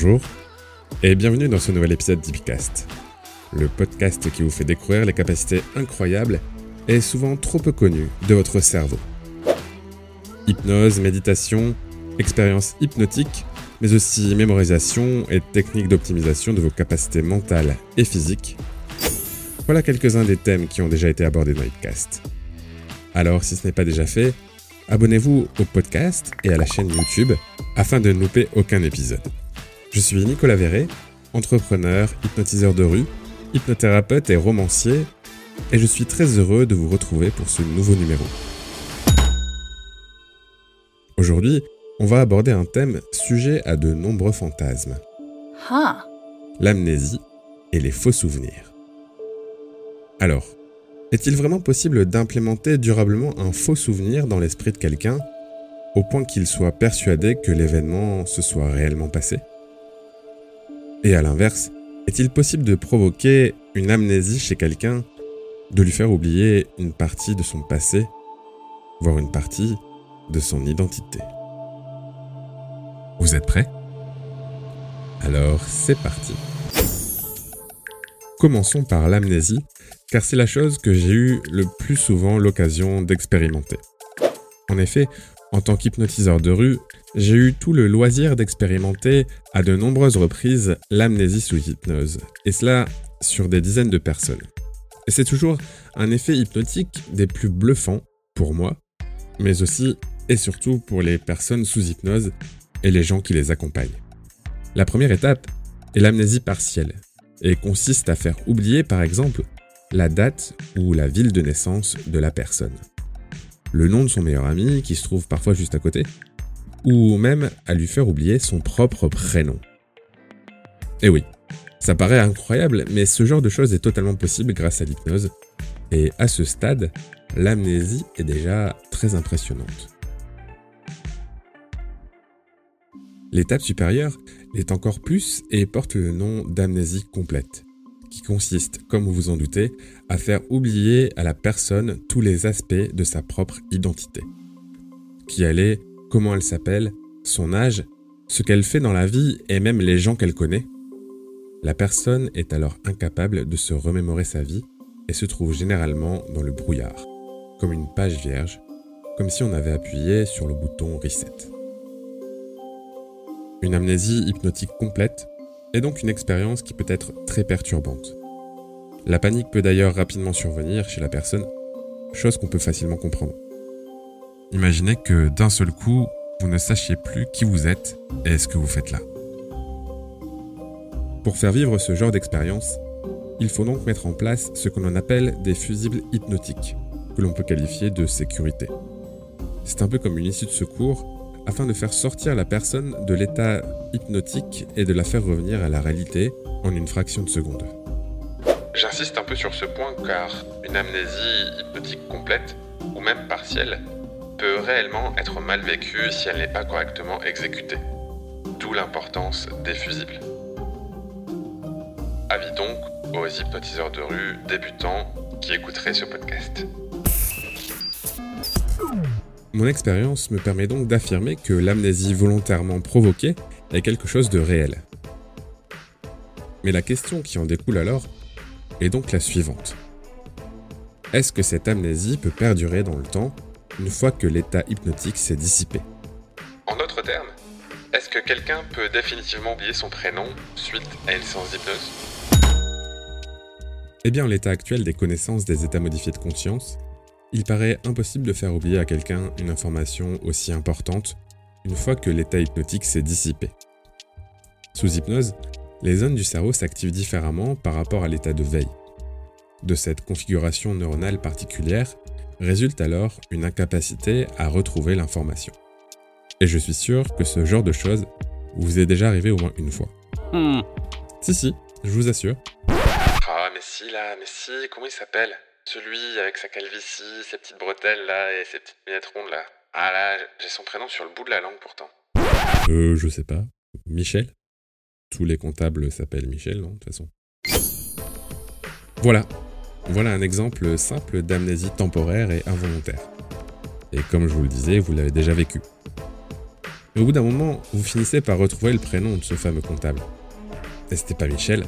Bonjour et bienvenue dans ce nouvel épisode d'Hypcast, le podcast qui vous fait découvrir les capacités incroyables et souvent trop peu connues de votre cerveau. Hypnose, méditation, expérience hypnotique, mais aussi mémorisation et techniques d'optimisation de vos capacités mentales et physiques. Voilà quelques-uns des thèmes qui ont déjà été abordés dans Hypcast. Alors si ce n'est pas déjà fait, abonnez-vous au podcast et à la chaîne YouTube afin de ne louper aucun épisode. Je suis Nicolas Verret, entrepreneur, hypnotiseur de rue, hypnothérapeute et romancier, et je suis très heureux de vous retrouver pour ce nouveau numéro. Aujourd'hui, on va aborder un thème sujet à de nombreux fantasmes. Ah, L'amnésie et les faux souvenirs. Alors, est-il vraiment possible d'implémenter durablement un faux souvenir dans l'esprit de quelqu'un au point qu'il soit persuadé que l'événement se soit réellement passé? Et à l'inverse, est-il possible de provoquer une amnésie chez quelqu'un, de lui faire oublier une partie de son passé, voire une partie de son identité? Vous êtes prêts? Alors c'est parti. Commençons par l'amnésie, car c'est la chose que j'ai eu le plus souvent l'occasion d'expérimenter. En effet, en tant qu'hypnotiseur de rue, j'ai eu tout le loisir d'expérimenter à de nombreuses reprises l'amnésie sous hypnose, et cela sur des dizaines de personnes. Et c'est toujours un effet hypnotique des plus bluffants pour moi, mais aussi et surtout pour les personnes sous hypnose et les gens qui les accompagnent. La première étape est l'amnésie partielle, et consiste à faire oublier par exemple la date ou la ville de naissance de la personne, le nom de son meilleur ami qui se trouve parfois juste à côté, ou même à lui faire oublier son propre prénom. Et oui, ça paraît incroyable, mais ce genre de choses est totalement possible grâce à l'hypnose, et à ce stade, l'amnésie est déjà très impressionnante. L'étape supérieure l'est encore plus et porte le nom d'amnésie complète, qui consiste, comme vous vous en doutez, à faire oublier à la personne tous les aspects de sa propre identité. Qui elle est, comment elle s'appelle, son âge, ce qu'elle fait dans la vie et même les gens qu'elle connaît. La personne est alors incapable de se remémorer sa vie et se trouve généralement dans le brouillard, comme une page vierge, comme si on avait appuyé sur le bouton Reset. Une amnésie hypnotique complète est donc une expérience qui peut être très perturbante. La panique peut d'ailleurs rapidement survenir chez la personne, chose qu'on peut facilement comprendre. Imaginez que d'un seul coup, vous ne sachiez plus qui vous êtes et ce que vous faites là. Pour faire vivre ce genre d'expérience, il faut donc mettre en place ce que l'on appelle des fusibles hypnotiques, que l'on peut qualifier de sécurité. C'est un peu comme une issue de secours afin de faire sortir la personne de l'état hypnotique et de la faire revenir à la réalité en une fraction de seconde. J'insiste un peu sur ce point car une amnésie hypnotique complète, ou même partielle, peut réellement être mal vécue si elle n'est pas correctement exécutée. D'où l'importance des fusibles. Avis donc aux hypnotiseurs de rue débutants qui écouteraient ce podcast. Mon expérience me permet donc d'affirmer que l'amnésie volontairement provoquée est quelque chose de réel. Mais la question qui en découle alors est donc la suivante. Est-ce que cette amnésie peut perdurer dans le temps une fois que l'état hypnotique s'est dissipé? En d'autres termes, est-ce que quelqu'un peut définitivement oublier son prénom suite à une séance d'hypnose? Eh bien, en l'état actuel des connaissances des états modifiés de conscience, il paraît impossible de faire oublier à quelqu'un une information aussi importante une fois que l'état hypnotique s'est dissipé. Sous hypnose, les zones du cerveau s'activent différemment par rapport à l'état de veille. De cette configuration neuronale particulière résulte alors une incapacité à retrouver l'information. Et je suis sûr que ce genre de choses vous est déjà arrivé au moins une fois. Hmm. Si si, je vous assure. Ah, mais si, là, mais si, comment il s'appelle? Celui avec sa calvitie, ses petites bretelles, là, et ses petites lunettes rondes, là. Ah, là, j'ai son prénom sur le bout de la langue, pourtant. Euh, je sais pas. Michel? Tous les comptables s'appellent Michel, non, de toute façon. Voilà. Voilà un exemple simple d'amnésie temporaire et involontaire. Et comme je vous le disais, vous l'avez déjà vécu. Mais au bout d'un moment, vous finissez par retrouver le prénom de ce fameux comptable. Et c'était pas Michel,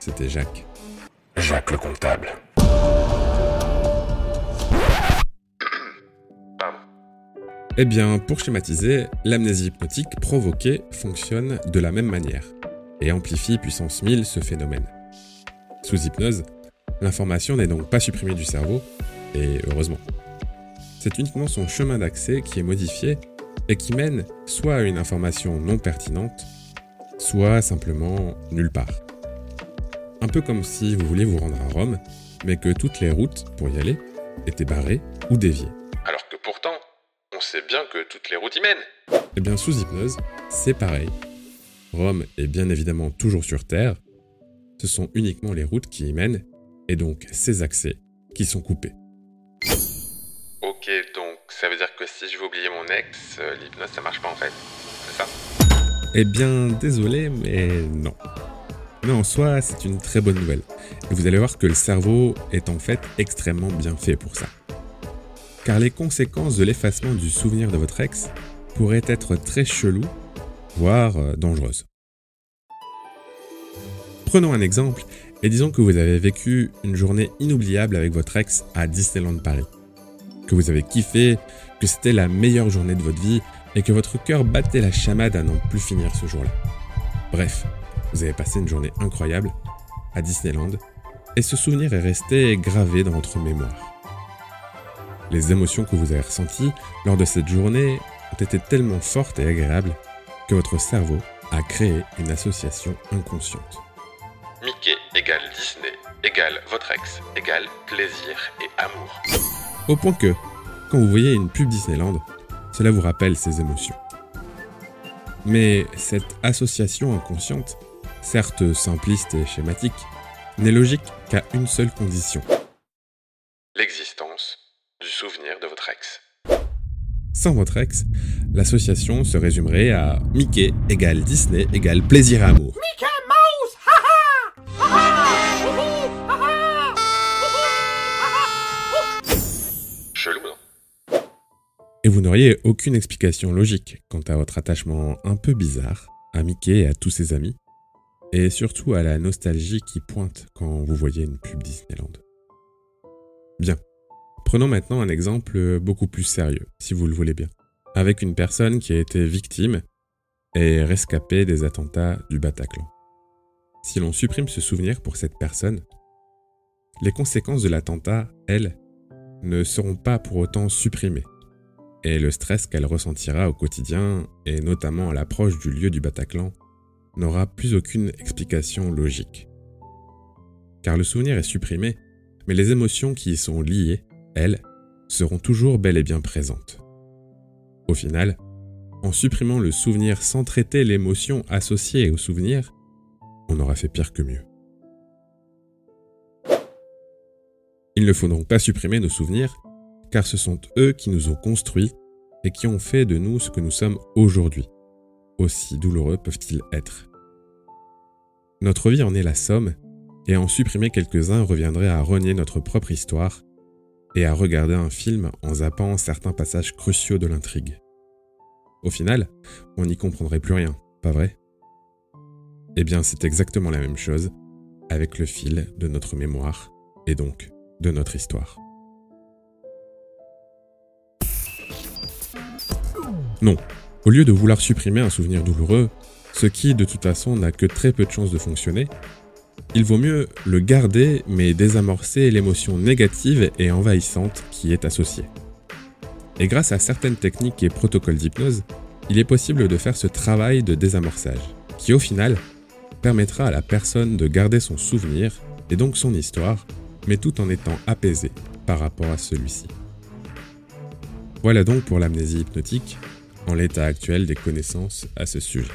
c'était Jacques. Jacques le comptable. Eh bien, pour schématiser, l'amnésie hypnotique provoquée fonctionne de la même manière et amplifie puissance 1000 ce phénomène. Sous hypnose, l'information n'est donc pas supprimée du cerveau, et heureusement. C'est uniquement son chemin d'accès qui est modifié et qui mène soit à une information non pertinente, soit simplement nulle part. Un peu comme si vous vouliez vous rendre à Rome, mais que toutes les routes pour y aller étaient barrées ou déviées. Sait bien que toutes les routes y mènent. Eh bien, sous hypnose, c'est pareil. Rome est bien évidemment toujours sur Terre. Ce sont uniquement les routes qui y mènent, et donc ses accès, qui sont coupés. Ok, donc ça veut dire que si je veux oublier mon ex, euh, l'hypnose ça marche pas en fait. C'est ça? Eh bien, désolé, mais non. Mais en soi, c'est une très bonne nouvelle. Et vous allez voir que le cerveau est en fait extrêmement bien fait pour ça. Car les conséquences de l'effacement du souvenir de votre ex pourraient être très cheloues, voire euh, dangereuses. Prenons un exemple et disons que vous avez vécu une journée inoubliable avec votre ex à Disneyland Paris. Que vous avez kiffé, que c'était la meilleure journée de votre vie et que votre cœur battait la chamade à n'en plus finir ce jour-là. Bref, vous avez passé une journée incroyable à Disneyland et ce souvenir est resté gravé dans votre mémoire. Les émotions que vous avez ressenties lors de cette journée ont été tellement fortes et agréables que votre cerveau a créé une association inconsciente. Mickey égale Disney égale votre ex égale plaisir et amour. Au point que, quand vous voyez une pub Disneyland, cela vous rappelle ces émotions. Mais cette association inconsciente, certes simpliste et schématique, n'est logique qu'à une seule condition. L'existence du souvenir de votre ex. Sans votre ex, l'association se résumerait à Mickey égale Disney égale plaisir et amour. Chelou, non Et vous n'auriez aucune explication logique quant à votre attachement un peu bizarre à Mickey et à tous ses amis, et surtout à la nostalgie qui pointe quand vous voyez une pub Disneyland. Bien. Prenons maintenant un exemple beaucoup plus sérieux, si vous le voulez bien, avec une personne qui a été victime et rescapée des attentats du Bataclan. Si l'on supprime ce souvenir pour cette personne, les conséquences de l'attentat, elles, ne seront pas pour autant supprimées. Et le stress qu'elle ressentira au quotidien, et notamment à l'approche du lieu du Bataclan, n'aura plus aucune explication logique. Car le souvenir est supprimé, mais les émotions qui y sont liées, elles, seront toujours bel et bien présentes. Au final, en supprimant le souvenir sans traiter l'émotion associée au souvenir, on aura fait pire que mieux. Il ne faut donc pas supprimer nos souvenirs, car ce sont eux qui nous ont construits et qui ont fait de nous ce que nous sommes aujourd'hui. Aussi douloureux peuvent-ils être. Notre vie en est la somme, et en supprimer quelques-uns reviendrait à renier notre propre histoire et à regarder un film en zappant certains passages cruciaux de l'intrigue. Au final, on n'y comprendrait plus rien, pas vrai? Eh bien, c'est exactement la même chose avec le fil de notre mémoire et donc de notre histoire. Non, au lieu de vouloir supprimer un souvenir douloureux, ce qui de toute façon n'a que très peu de chances de fonctionner, il vaut mieux le garder mais désamorcer l'émotion négative et envahissante qui est associée. Et grâce à certaines techniques et protocoles d'hypnose, il est possible de faire ce travail de désamorçage, qui au final permettra à la personne de garder son souvenir et donc son histoire, mais tout en étant apaisée par rapport à celui-ci. Voilà donc pour l'amnésie hypnotique, en l'état actuel des connaissances à ce sujet.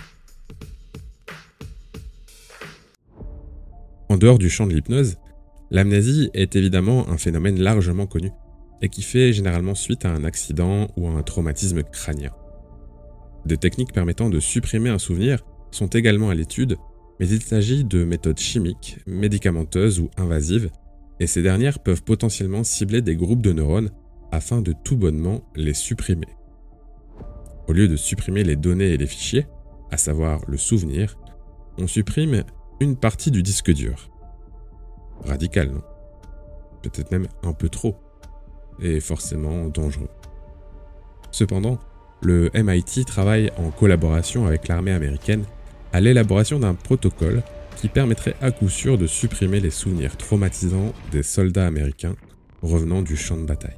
En dehors du champ de l'hypnose, l'amnésie est évidemment un phénomène largement connu et qui fait généralement suite à un accident ou à un traumatisme crânien. Des techniques permettant de supprimer un souvenir sont également à l'étude, mais il s'agit de méthodes chimiques, médicamenteuses ou invasives, et ces dernières peuvent potentiellement cibler des groupes de neurones afin de tout bonnement les supprimer. Au lieu de supprimer les données et les fichiers, à savoir le souvenir, on supprime partie du disque dur. Radical, non? Peut-être même un peu trop. Et forcément dangereux. Cependant, le MIT travaille en collaboration avec l'armée américaine à l'élaboration d'un protocole qui permettrait à coup sûr de supprimer les souvenirs traumatisants des soldats américains revenant du champ de bataille.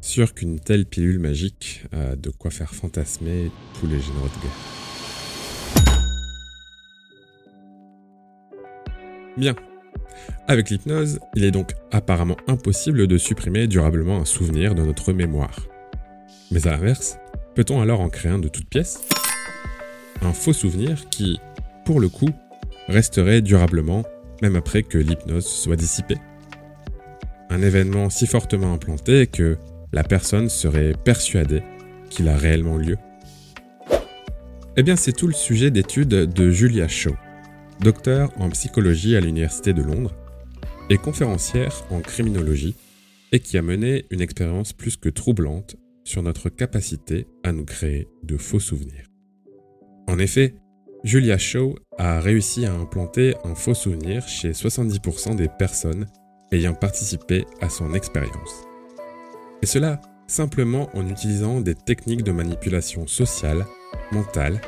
Sûr qu'une telle pilule magique a de quoi faire fantasmer tous les généraux de guerre. Bien. Avec l'hypnose, il est donc apparemment impossible de supprimer durablement un souvenir de notre mémoire. Mais à l'inverse, peut-on alors en créer un de toutes pièces? Un faux souvenir qui, pour le coup, resterait durablement même après que l'hypnose soit dissipée? Un événement si fortement implanté que la personne serait persuadée qu'il a réellement lieu? Eh bien, c'est tout le sujet d'étude de Julia Shaw, docteur en psychologie à l'Université de Londres et conférencière en criminologie, et qui a mené une expérience plus que troublante sur notre capacité à nous créer de faux souvenirs. En effet, Julia Shaw a réussi à implanter un faux souvenir chez 70% des personnes ayant participé à son expérience. Et cela simplement en utilisant des techniques de manipulation sociale, mentale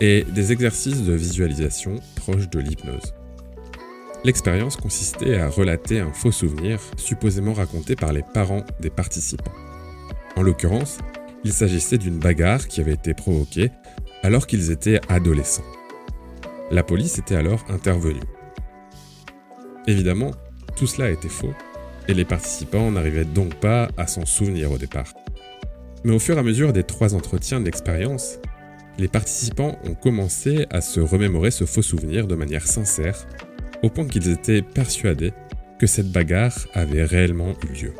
et des exercices de visualisation proches de l'hypnose. L'expérience consistait à relater un faux souvenir supposément raconté par les parents des participants. En l'occurrence, il s'agissait d'une bagarre qui avait été provoquée alors qu'ils étaient adolescents. La police était alors intervenue. Évidemment, tout cela était faux, et les participants n'arrivaient donc pas à s'en souvenir au départ. Mais au fur et à mesure des trois entretiens d'expérience, les participants ont commencé à se remémorer ce faux souvenir de manière sincère, au point qu'ils étaient persuadés que cette bagarre avait réellement eu lieu.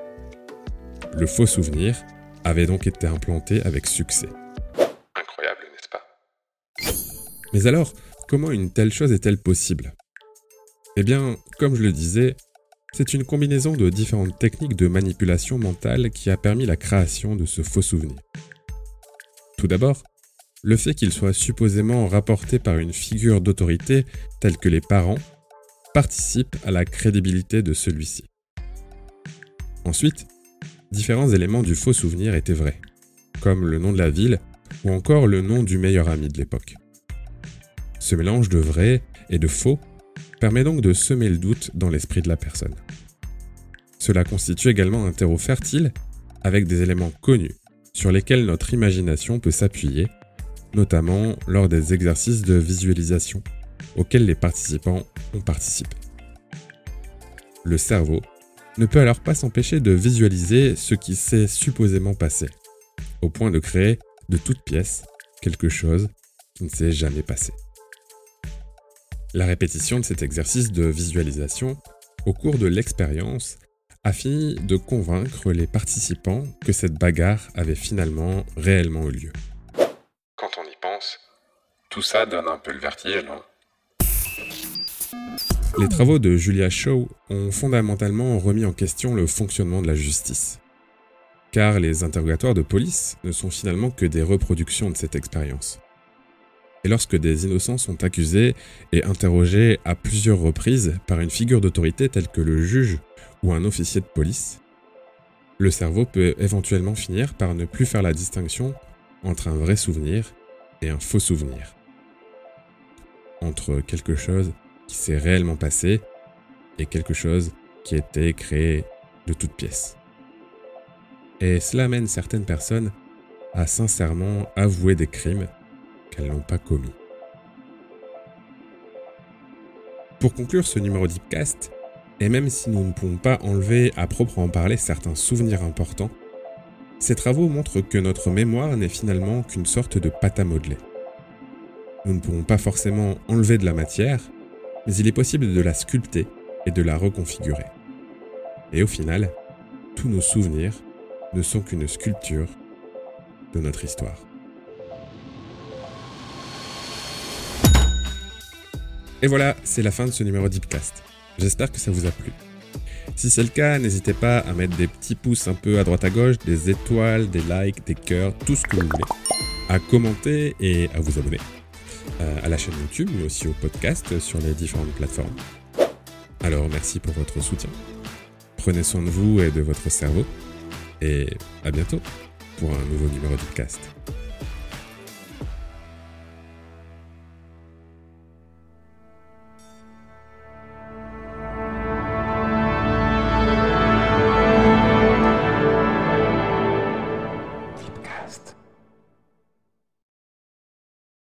Le faux souvenir avait donc été implanté avec succès. Incroyable, n'est-ce pas? Mais alors, Comment une telle chose est-elle possible? Eh bien, comme je le disais, c'est une combinaison de différentes techniques de manipulation mentale qui a permis la création de ce faux souvenir. Tout d'abord, le fait qu'il soit supposément rapporté par une figure d'autorité telle que les parents participe à la crédibilité de celui-ci. Ensuite, différents éléments du faux souvenir étaient vrais, comme le nom de la ville ou encore le nom du meilleur ami de l'époque. Ce mélange de vrai et de faux permet donc de semer le doute dans l'esprit de la personne. Cela constitue également un terreau fertile avec des éléments connus sur lesquels notre imagination peut s'appuyer, notamment lors des exercices de visualisation auxquels les participants ont participé. Le cerveau ne peut alors pas s'empêcher de visualiser ce qui s'est supposément passé, au point de créer de toutes pièces quelque chose qui ne s'est jamais passé. La répétition de cet exercice de visualisation au cours de l'expérience a fini de convaincre les participants que cette bagarre avait finalement réellement eu lieu. Quand on y pense, tout ça donne un peu le vertige, non? Les travaux de Julia Shaw ont fondamentalement remis en question le fonctionnement de la justice. Car les interrogatoires de police ne sont finalement que des reproductions de cette expérience. Et lorsque des innocents sont accusés et interrogés à plusieurs reprises par une figure d'autorité telle que le juge ou un officier de police, le cerveau peut éventuellement finir par ne plus faire la distinction entre un vrai souvenir et un faux souvenir. Entre quelque chose qui s'est réellement passé et quelque chose qui été créé de toutes pièces. Et cela amène certaines personnes à sincèrement avouer des crimes qu'elles n'ont pas commis. Pour conclure ce numéro d'Ipcast, et même si nous ne pouvons pas enlever à proprement parler certains souvenirs importants, ces travaux montrent que notre mémoire n'est finalement qu'une sorte de pâte à modeler. Nous ne pouvons pas forcément enlever de la matière, mais il est possible de la sculpter et de la reconfigurer. Et au final, tous nos souvenirs ne sont qu'une sculpture de notre histoire. Et voilà, c'est la fin de ce numéro d'Ipcast. J'espère que ça vous a plu. Si c'est le cas, n'hésitez pas à mettre des petits pouces un peu à droite à gauche, des étoiles, des likes, des cœurs, tout ce que vous voulez. À commenter et à vous abonner à la chaîne YouTube, mais aussi au podcast sur les différentes plateformes. Alors merci pour votre soutien. Prenez soin de vous et de votre cerveau. Et à bientôt pour un nouveau numéro de podcast.